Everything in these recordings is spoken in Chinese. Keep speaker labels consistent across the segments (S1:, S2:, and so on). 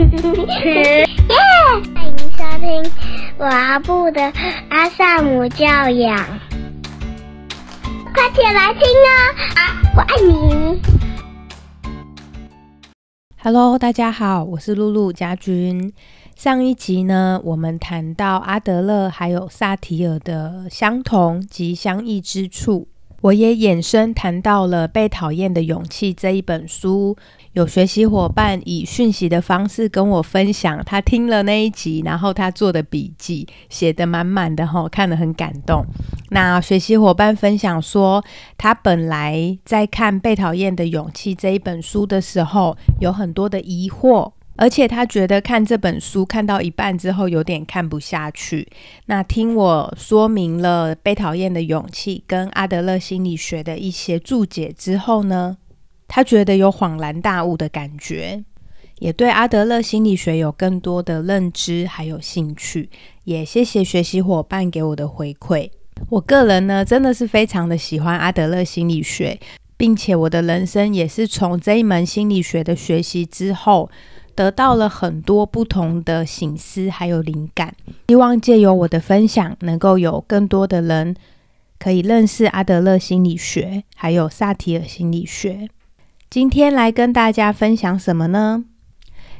S1: 欢迎收听阿布的阿萨姆教养，快起来听啊！我爱你。
S2: Hello，大家好，我是露露家君。上一集呢，我们谈到阿德勒还有萨提尔的相同及相异之处。我也衍生谈到了《被讨厌的勇气》这一本书，有学习伙伴以讯息的方式跟我分享，他听了那一集，然后他做的笔记写的满满的哈，看得很感动。那学习伙伴分享说，他本来在看《被讨厌的勇气》这一本书的时候，有很多的疑惑。而且他觉得看这本书看到一半之后有点看不下去。那听我说明了《被讨厌的勇气》跟阿德勒心理学的一些注解之后呢，他觉得有恍然大悟的感觉，也对阿德勒心理学有更多的认知还有兴趣。也谢谢学习伙伴给我的回馈。我个人呢，真的是非常的喜欢阿德勒心理学，并且我的人生也是从这一门心理学的学习之后。得到了很多不同的醒思，还有灵感。希望借由我的分享，能够有更多的人可以认识阿德勒心理学，还有萨提尔心理学。今天来跟大家分享什么呢？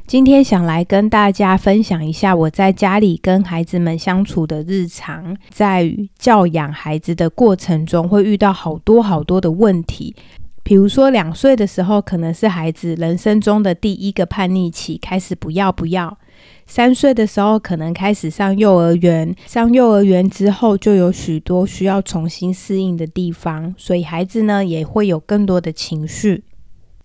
S2: 今天想来跟大家分享一下我在家里跟孩子们相处的日常，在教养孩子的过程中，会遇到好多好多的问题。比如说，两岁的时候可能是孩子人生中的第一个叛逆期，开始不要不要；三岁的时候可能开始上幼儿园，上幼儿园之后就有许多需要重新适应的地方，所以孩子呢也会有更多的情绪。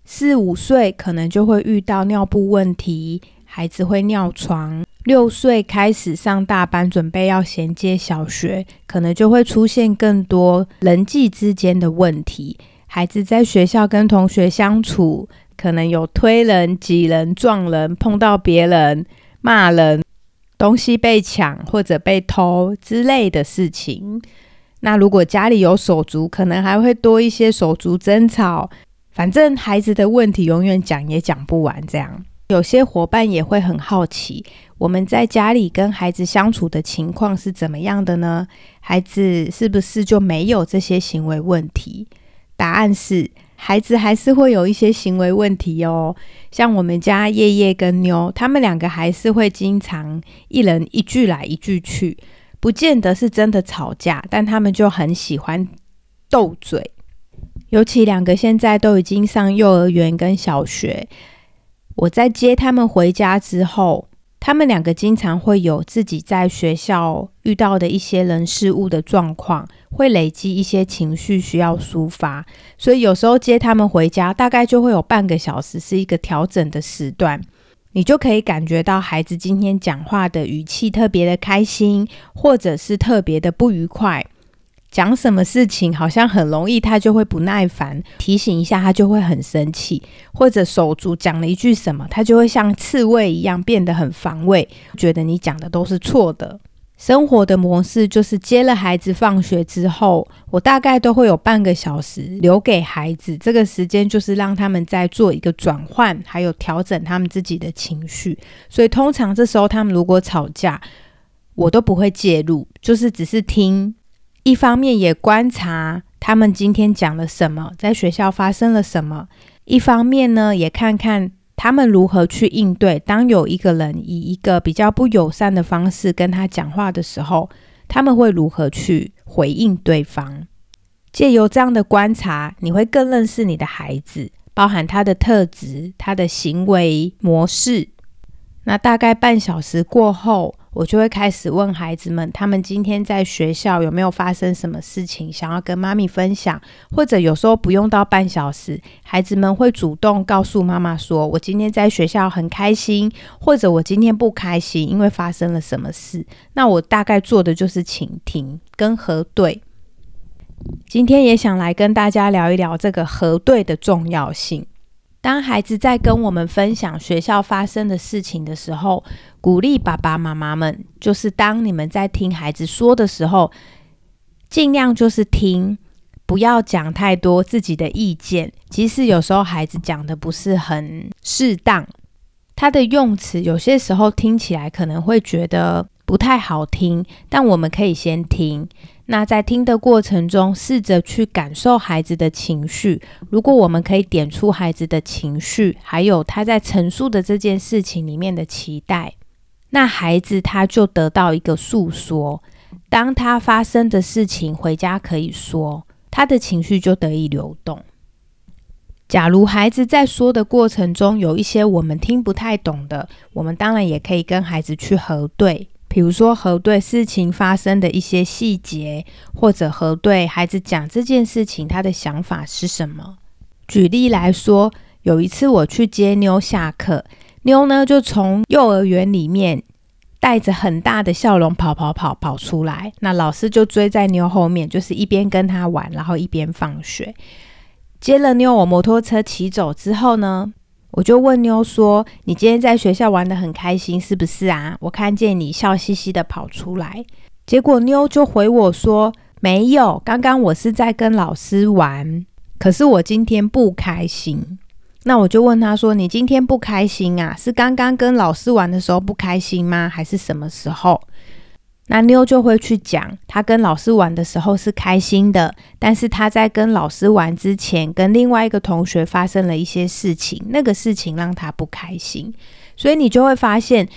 S2: 四五岁可能就会遇到尿布问题，孩子会尿床；六岁开始上大班，准备要衔接小学，可能就会出现更多人际之间的问题。孩子在学校跟同学相处，可能有推人、挤人、撞人，碰到别人骂人，东西被抢或者被偷之类的事情。那如果家里有手足，可能还会多一些手足争吵。反正孩子的问题永远讲也讲不完。这样，有些伙伴也会很好奇，我们在家里跟孩子相处的情况是怎么样的呢？孩子是不是就没有这些行为问题？答案是，孩子还是会有一些行为问题哦。像我们家叶叶跟妞，他们两个还是会经常一人一句来一句去，不见得是真的吵架，但他们就很喜欢斗嘴。尤其两个现在都已经上幼儿园跟小学，我在接他们回家之后。他们两个经常会有自己在学校遇到的一些人事物的状况，会累积一些情绪需要抒发，所以有时候接他们回家，大概就会有半个小时是一个调整的时段，你就可以感觉到孩子今天讲话的语气特别的开心，或者是特别的不愉快。讲什么事情好像很容易，他就会不耐烦，提醒一下他就会很生气，或者手足讲了一句什么，他就会像刺猬一样变得很防卫，觉得你讲的都是错的。生活的模式就是接了孩子放学之后，我大概都会有半个小时留给孩子，这个时间就是让他们在做一个转换，还有调整他们自己的情绪。所以通常这时候他们如果吵架，我都不会介入，就是只是听。一方面也观察他们今天讲了什么，在学校发生了什么；一方面呢，也看看他们如何去应对。当有一个人以一个比较不友善的方式跟他讲话的时候，他们会如何去回应对方？借由这样的观察，你会更认识你的孩子，包含他的特质、他的行为模式。那大概半小时过后。我就会开始问孩子们，他们今天在学校有没有发生什么事情，想要跟妈咪分享，或者有时候不用到半小时，孩子们会主动告诉妈妈说：“我今天在学校很开心，或者我今天不开心，因为发生了什么事。”那我大概做的就是倾听跟核对。今天也想来跟大家聊一聊这个核对的重要性。当孩子在跟我们分享学校发生的事情的时候，鼓励爸爸妈妈们，就是当你们在听孩子说的时候，尽量就是听，不要讲太多自己的意见。即使有时候孩子讲的不是很适当，他的用词有些时候听起来可能会觉得不太好听，但我们可以先听。那在听的过程中，试着去感受孩子的情绪。如果我们可以点出孩子的情绪，还有他在陈述的这件事情里面的期待，那孩子他就得到一个诉说。当他发生的事情回家可以说，他的情绪就得以流动。假如孩子在说的过程中有一些我们听不太懂的，我们当然也可以跟孩子去核对。比如说核对事情发生的一些细节，或者核对孩子讲这件事情他的想法是什么。举例来说，有一次我去接妞下课，妞呢就从幼儿园里面带着很大的笑容跑跑跑跑出来，那老师就追在妞后面，就是一边跟他玩，然后一边放学。接了妞，我摩托车骑走之后呢？我就问妞说：“你今天在学校玩的很开心，是不是啊？我看见你笑嘻嘻的跑出来。”结果妞就回我说：“没有，刚刚我是在跟老师玩，可是我今天不开心。”那我就问他说：“你今天不开心啊？是刚刚跟老师玩的时候不开心吗？还是什么时候？”那妞就会去讲，她跟老师玩的时候是开心的，但是她在跟老师玩之前，跟另外一个同学发生了一些事情，那个事情让她不开心，所以你就会发现。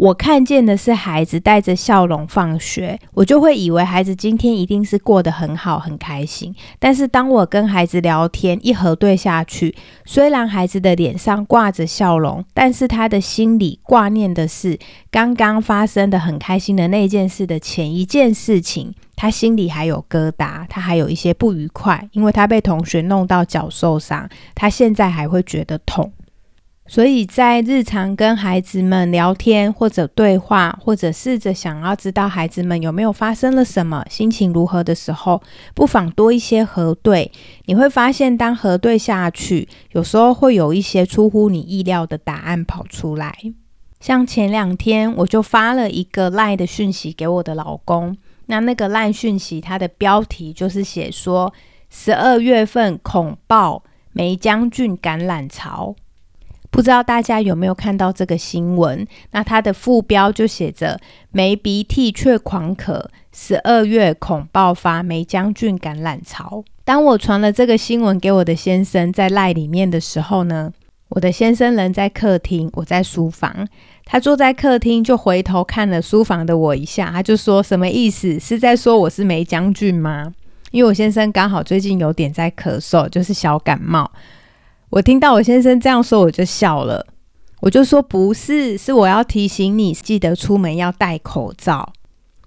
S2: 我看见的是孩子带着笑容放学，我就会以为孩子今天一定是过得很好、很开心。但是当我跟孩子聊天一核对下去，虽然孩子的脸上挂着笑容，但是他的心里挂念的是刚刚发生的很开心的那件事的前一件事情，他心里还有疙瘩，他还有一些不愉快，因为他被同学弄到脚受伤，他现在还会觉得痛。所以在日常跟孩子们聊天或者对话，或者试着想要知道孩子们有没有发生了什么，心情如何的时候，不妨多一些核对。你会发现，当核对下去，有时候会有一些出乎你意料的答案跑出来。像前两天，我就发了一个赖的讯息给我的老公，那那个赖讯息，它的标题就是写说十二月份恐爆梅将军感染潮。不知道大家有没有看到这个新闻？那它的副标就写着“没鼻涕却狂咳，十二月恐爆发梅将军感染潮”。当我传了这个新闻给我的先生在赖里面的时候呢，我的先生人在客厅，我在书房。他坐在客厅就回头看了书房的我一下，他就说：“什么意思？是在说我是梅将军吗？”因为我先生刚好最近有点在咳嗽，就是小感冒。我听到我先生这样说，我就笑了。我就说不是，是我要提醒你，记得出门要戴口罩。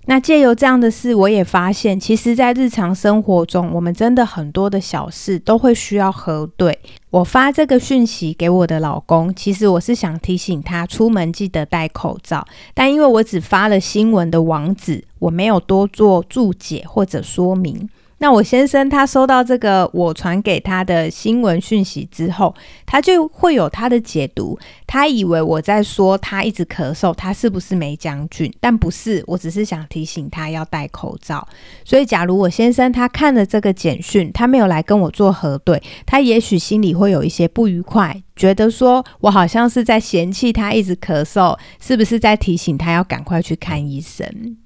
S2: 那借由这样的事，我也发现，其实，在日常生活中，我们真的很多的小事都会需要核对。我发这个讯息给我的老公，其实我是想提醒他出门记得戴口罩，但因为我只发了新闻的网址，我没有多做注解或者说明。那我先生他收到这个我传给他的新闻讯息之后，他就会有他的解读。他以为我在说他一直咳嗽，他是不是没将军？但不是，我只是想提醒他要戴口罩。所以，假如我先生他看了这个简讯，他没有来跟我做核对，他也许心里会有一些不愉快，觉得说我好像是在嫌弃他一直咳嗽，是不是在提醒他要赶快去看医生？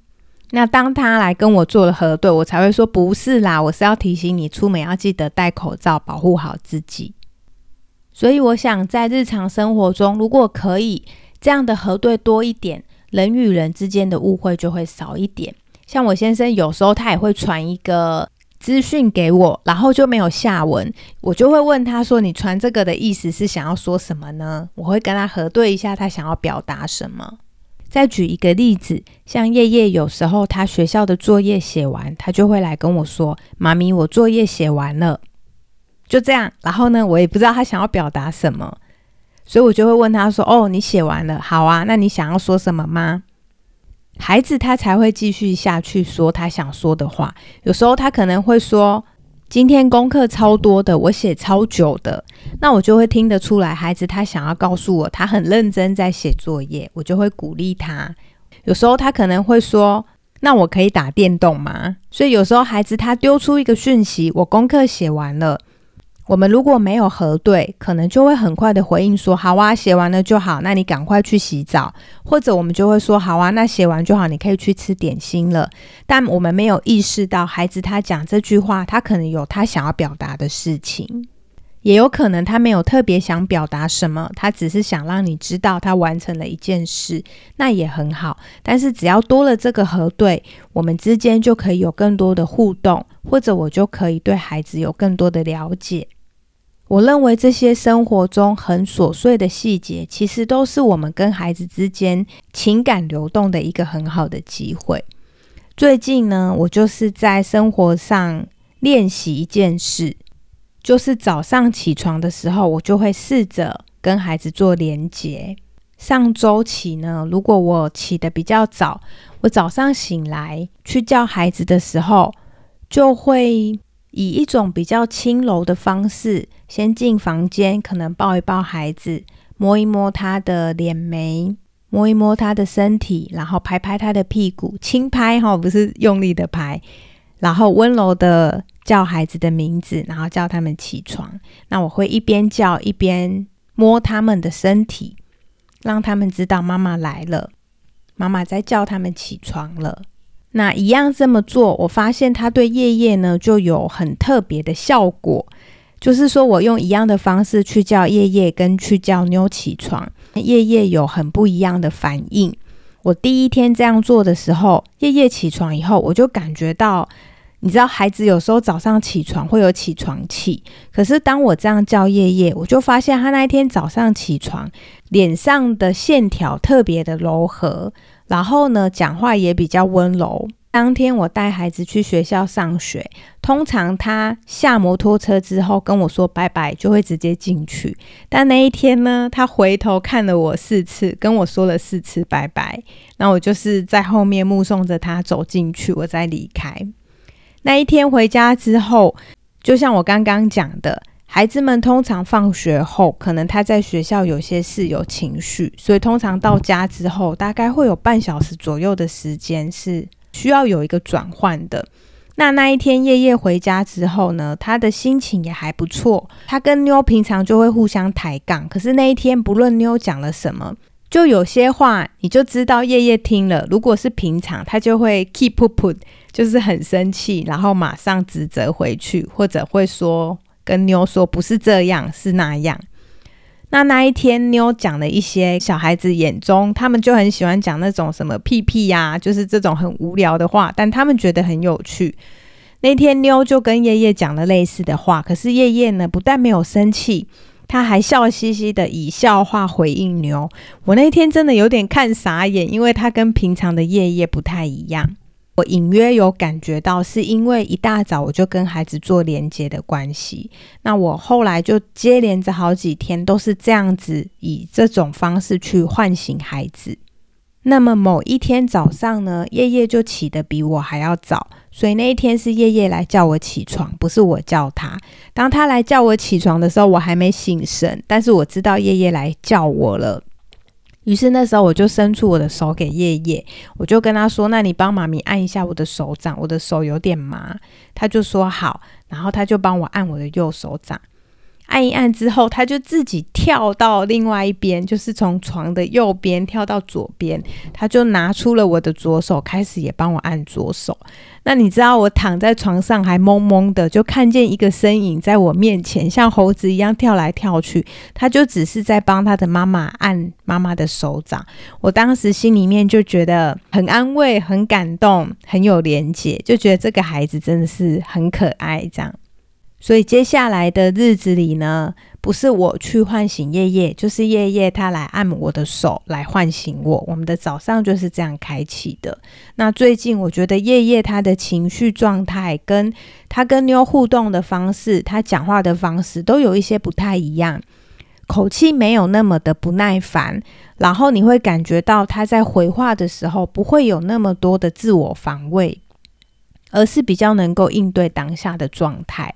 S2: 那当他来跟我做了核对，我才会说不是啦，我是要提醒你出门要记得戴口罩，保护好自己。所以我想在日常生活中，如果可以这样的核对多一点，人与人之间的误会就会少一点。像我先生有时候他也会传一个资讯给我，然后就没有下文，我就会问他说：“你传这个的意思是想要说什么呢？”我会跟他核对一下，他想要表达什么。再举一个例子，像叶叶有时候他学校的作业写完，他就会来跟我说：“妈咪，我作业写完了。”就这样，然后呢，我也不知道他想要表达什么，所以我就会问他说：“哦，你写完了，好啊，那你想要说什么吗？”孩子他才会继续下去说他想说的话。有时候他可能会说。今天功课超多的，我写超久的，那我就会听得出来，孩子他想要告诉我，他很认真在写作业，我就会鼓励他。有时候他可能会说：“那我可以打电动吗？”所以有时候孩子他丢出一个讯息：“我功课写完了。”我们如果没有核对，可能就会很快的回应说：“好啊，写完了就好，那你赶快去洗澡。”或者我们就会说：“好啊，那写完就好，你可以去吃点心了。”但我们没有意识到，孩子他讲这句话，他可能有他想要表达的事情，也有可能他没有特别想表达什么，他只是想让你知道他完成了一件事，那也很好。但是只要多了这个核对，我们之间就可以有更多的互动，或者我就可以对孩子有更多的了解。我认为这些生活中很琐碎的细节，其实都是我们跟孩子之间情感流动的一个很好的机会。最近呢，我就是在生活上练习一件事，就是早上起床的时候，我就会试着跟孩子做连结。上周起呢，如果我起得比较早，我早上醒来去叫孩子的时候，就会。以一种比较轻柔的方式，先进房间，可能抱一抱孩子，摸一摸他的脸眉，摸一摸他的身体，然后拍拍他的屁股，轻拍哈，不是用力的拍，然后温柔的叫孩子的名字，然后叫他们起床。那我会一边叫一边摸他们的身体，让他们知道妈妈来了，妈妈在叫他们起床了。那一样这么做，我发现它对夜夜呢就有很特别的效果。就是说我用一样的方式去叫夜夜，跟去叫妞起床，夜夜有很不一样的反应。我第一天这样做的时候，夜夜起床以后，我就感觉到，你知道孩子有时候早上起床会有起床气，可是当我这样叫夜夜，我就发现他那一天早上起床，脸上的线条特别的柔和。然后呢，讲话也比较温柔。当天我带孩子去学校上学，通常他下摩托车之后跟我说拜拜，就会直接进去。但那一天呢，他回头看了我四次，跟我说了四次拜拜。那我就是在后面目送着他走进去，我再离开。那一天回家之后，就像我刚刚讲的。孩子们通常放学后，可能他在学校有些事有情绪，所以通常到家之后，大概会有半小时左右的时间是需要有一个转换的。那那一天夜夜回家之后呢，他的心情也还不错。他跟妞平常就会互相抬杠，可是那一天不论妞讲了什么，就有些话你就知道夜夜听了。如果是平常，他就会 keep put，就是很生气，然后马上指责回去，或者会说。跟妞说不是这样，是那样。那那一天，妞讲了一些小孩子眼中，他们就很喜欢讲那种什么屁屁呀，就是这种很无聊的话，但他们觉得很有趣。那天妞就跟夜夜讲了类似的话，可是夜夜呢，不但没有生气，他还笑嘻嘻的以笑话回应牛。我那天真的有点看傻眼，因为他跟平常的夜夜不太一样。我隐约有感觉到，是因为一大早我就跟孩子做连接的关系。那我后来就接连着好几天都是这样子，以这种方式去唤醒孩子。那么某一天早上呢，夜夜就起得比我还要早，所以那一天是夜夜来叫我起床，不是我叫他。当他来叫我起床的时候，我还没醒神，但是我知道夜夜来叫我了。于是那时候我就伸出我的手给夜夜，我就跟他说：“那你帮妈咪按一下我的手掌，我的手有点麻。”他就说好，然后他就帮我按我的右手掌。按一按之后，他就自己跳到另外一边，就是从床的右边跳到左边。他就拿出了我的左手，开始也帮我按左手。那你知道，我躺在床上还懵懵的，就看见一个身影在我面前，像猴子一样跳来跳去。他就只是在帮他的妈妈按妈妈的手掌。我当时心里面就觉得很安慰、很感动、很有连结，就觉得这个孩子真的是很可爱，这样。所以接下来的日子里呢，不是我去唤醒夜夜，就是夜夜他来按我的手来唤醒我。我们的早上就是这样开启的。那最近我觉得夜夜他的情绪状态，跟他跟妞互动的方式，他讲话的方式都有一些不太一样，口气没有那么的不耐烦，然后你会感觉到他在回话的时候不会有那么多的自我防卫，而是比较能够应对当下的状态。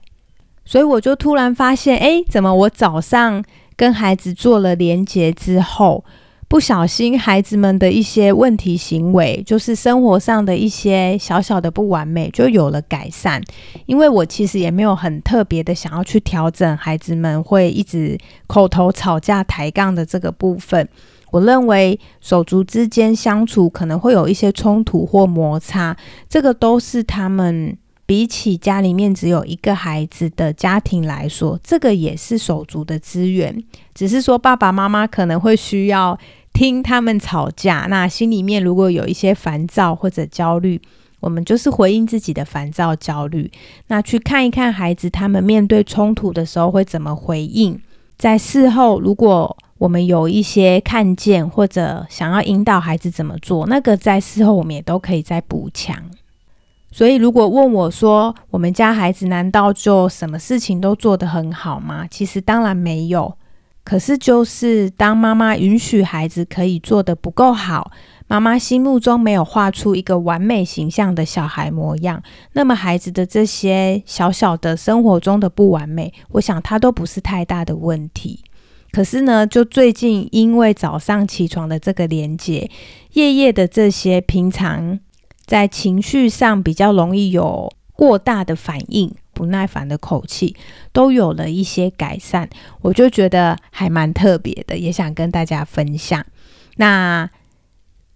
S2: 所以我就突然发现，哎，怎么我早上跟孩子做了连结之后，不小心孩子们的一些问题行为，就是生活上的一些小小的不完美，就有了改善。因为我其实也没有很特别的想要去调整孩子们会一直口头吵架、抬杠的这个部分。我认为手足之间相处可能会有一些冲突或摩擦，这个都是他们。比起家里面只有一个孩子的家庭来说，这个也是手足的资源。只是说爸爸妈妈可能会需要听他们吵架，那心里面如果有一些烦躁或者焦虑，我们就是回应自己的烦躁焦虑。那去看一看孩子他们面对冲突的时候会怎么回应。在事后，如果我们有一些看见或者想要引导孩子怎么做，那个在事后我们也都可以再补强。所以，如果问我说，我们家孩子难道就什么事情都做得很好吗？其实当然没有。可是，就是当妈妈允许孩子可以做得不够好，妈妈心目中没有画出一个完美形象的小孩模样，那么孩子的这些小小的生活中的不完美，我想他都不是太大的问题。可是呢，就最近因为早上起床的这个连接，夜夜的这些平常。在情绪上比较容易有过大的反应、不耐烦的口气，都有了一些改善，我就觉得还蛮特别的，也想跟大家分享。那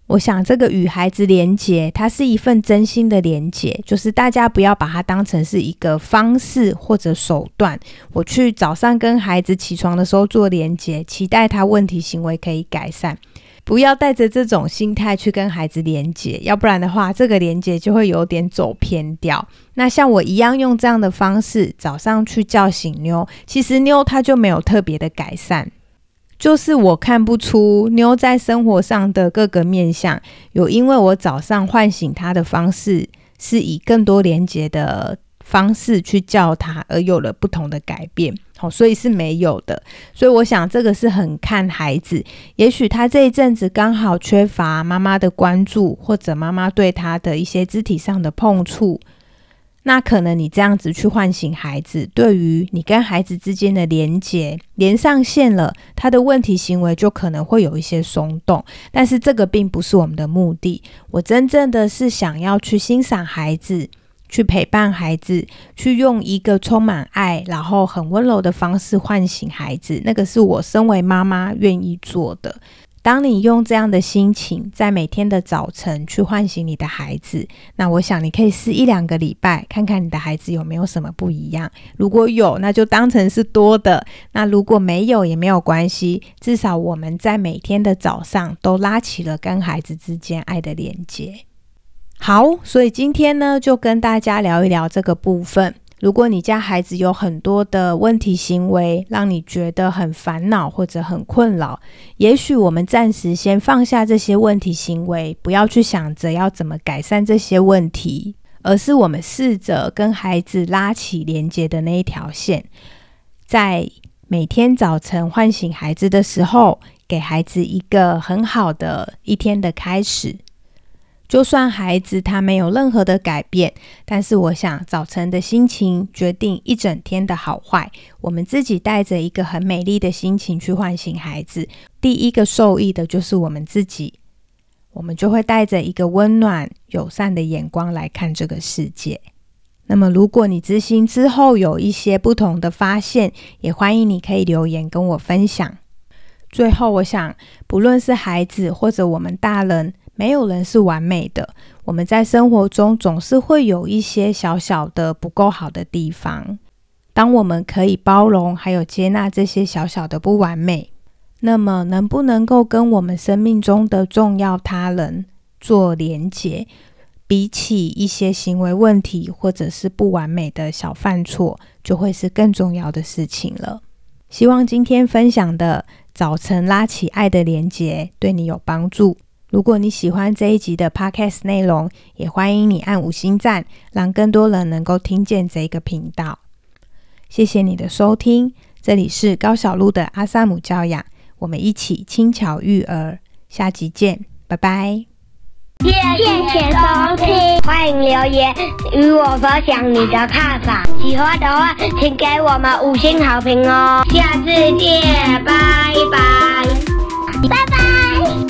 S2: 我想，这个与孩子连接，它是一份真心的连接，就是大家不要把它当成是一个方式或者手段。我去早上跟孩子起床的时候做连接，期待他问题行为可以改善。不要带着这种心态去跟孩子连接，要不然的话，这个连接就会有点走偏掉。那像我一样用这样的方式，早上去叫醒妞，其实妞她就没有特别的改善，就是我看不出妞在生活上的各个面相有，因为我早上唤醒她的方式是以更多连接的方式去叫她，而有了不同的改变。好，所以是没有的。所以我想，这个是很看孩子。也许他这一阵子刚好缺乏妈妈的关注，或者妈妈对他的一些肢体上的碰触，那可能你这样子去唤醒孩子，对于你跟孩子之间的连接连上线了，他的问题行为就可能会有一些松动。但是这个并不是我们的目的。我真正的是想要去欣赏孩子。去陪伴孩子，去用一个充满爱，然后很温柔的方式唤醒孩子，那个是我身为妈妈愿意做的。当你用这样的心情，在每天的早晨去唤醒你的孩子，那我想你可以试一两个礼拜，看看你的孩子有没有什么不一样。如果有，那就当成是多的；那如果没有，也没有关系。至少我们在每天的早上都拉起了跟孩子之间爱的连接。好，所以今天呢，就跟大家聊一聊这个部分。如果你家孩子有很多的问题行为，让你觉得很烦恼或者很困扰，也许我们暂时先放下这些问题行为，不要去想着要怎么改善这些问题，而是我们试着跟孩子拉起连接的那一条线，在每天早晨唤醒孩子的时候，给孩子一个很好的一天的开始。就算孩子他没有任何的改变，但是我想早晨的心情决定一整天的好坏。我们自己带着一个很美丽的心情去唤醒孩子，第一个受益的就是我们自己。我们就会带着一个温暖友善的眼光来看这个世界。那么，如果你执行之后有一些不同的发现，也欢迎你可以留言跟我分享。最后，我想，不论是孩子或者我们大人。没有人是完美的，我们在生活中总是会有一些小小的不够好的地方。当我们可以包容还有接纳这些小小的不完美，那么能不能够跟我们生命中的重要他人做连结？比起一些行为问题或者是不完美的小犯错，就会是更重要的事情了。希望今天分享的早晨拉起爱的连结对你有帮助。如果你喜欢这一集的 podcast 内容，也欢迎你按五星赞，让更多人能够听见这个频道。谢谢你的收听，这里是高小璐的阿萨姆教养，我们一起轻巧育儿，下集见，拜拜。
S1: 谢谢收听，欢迎留言与我分享你的看法，喜欢的话请给我们五星好评哦，下次见，拜拜。
S3: 拜拜。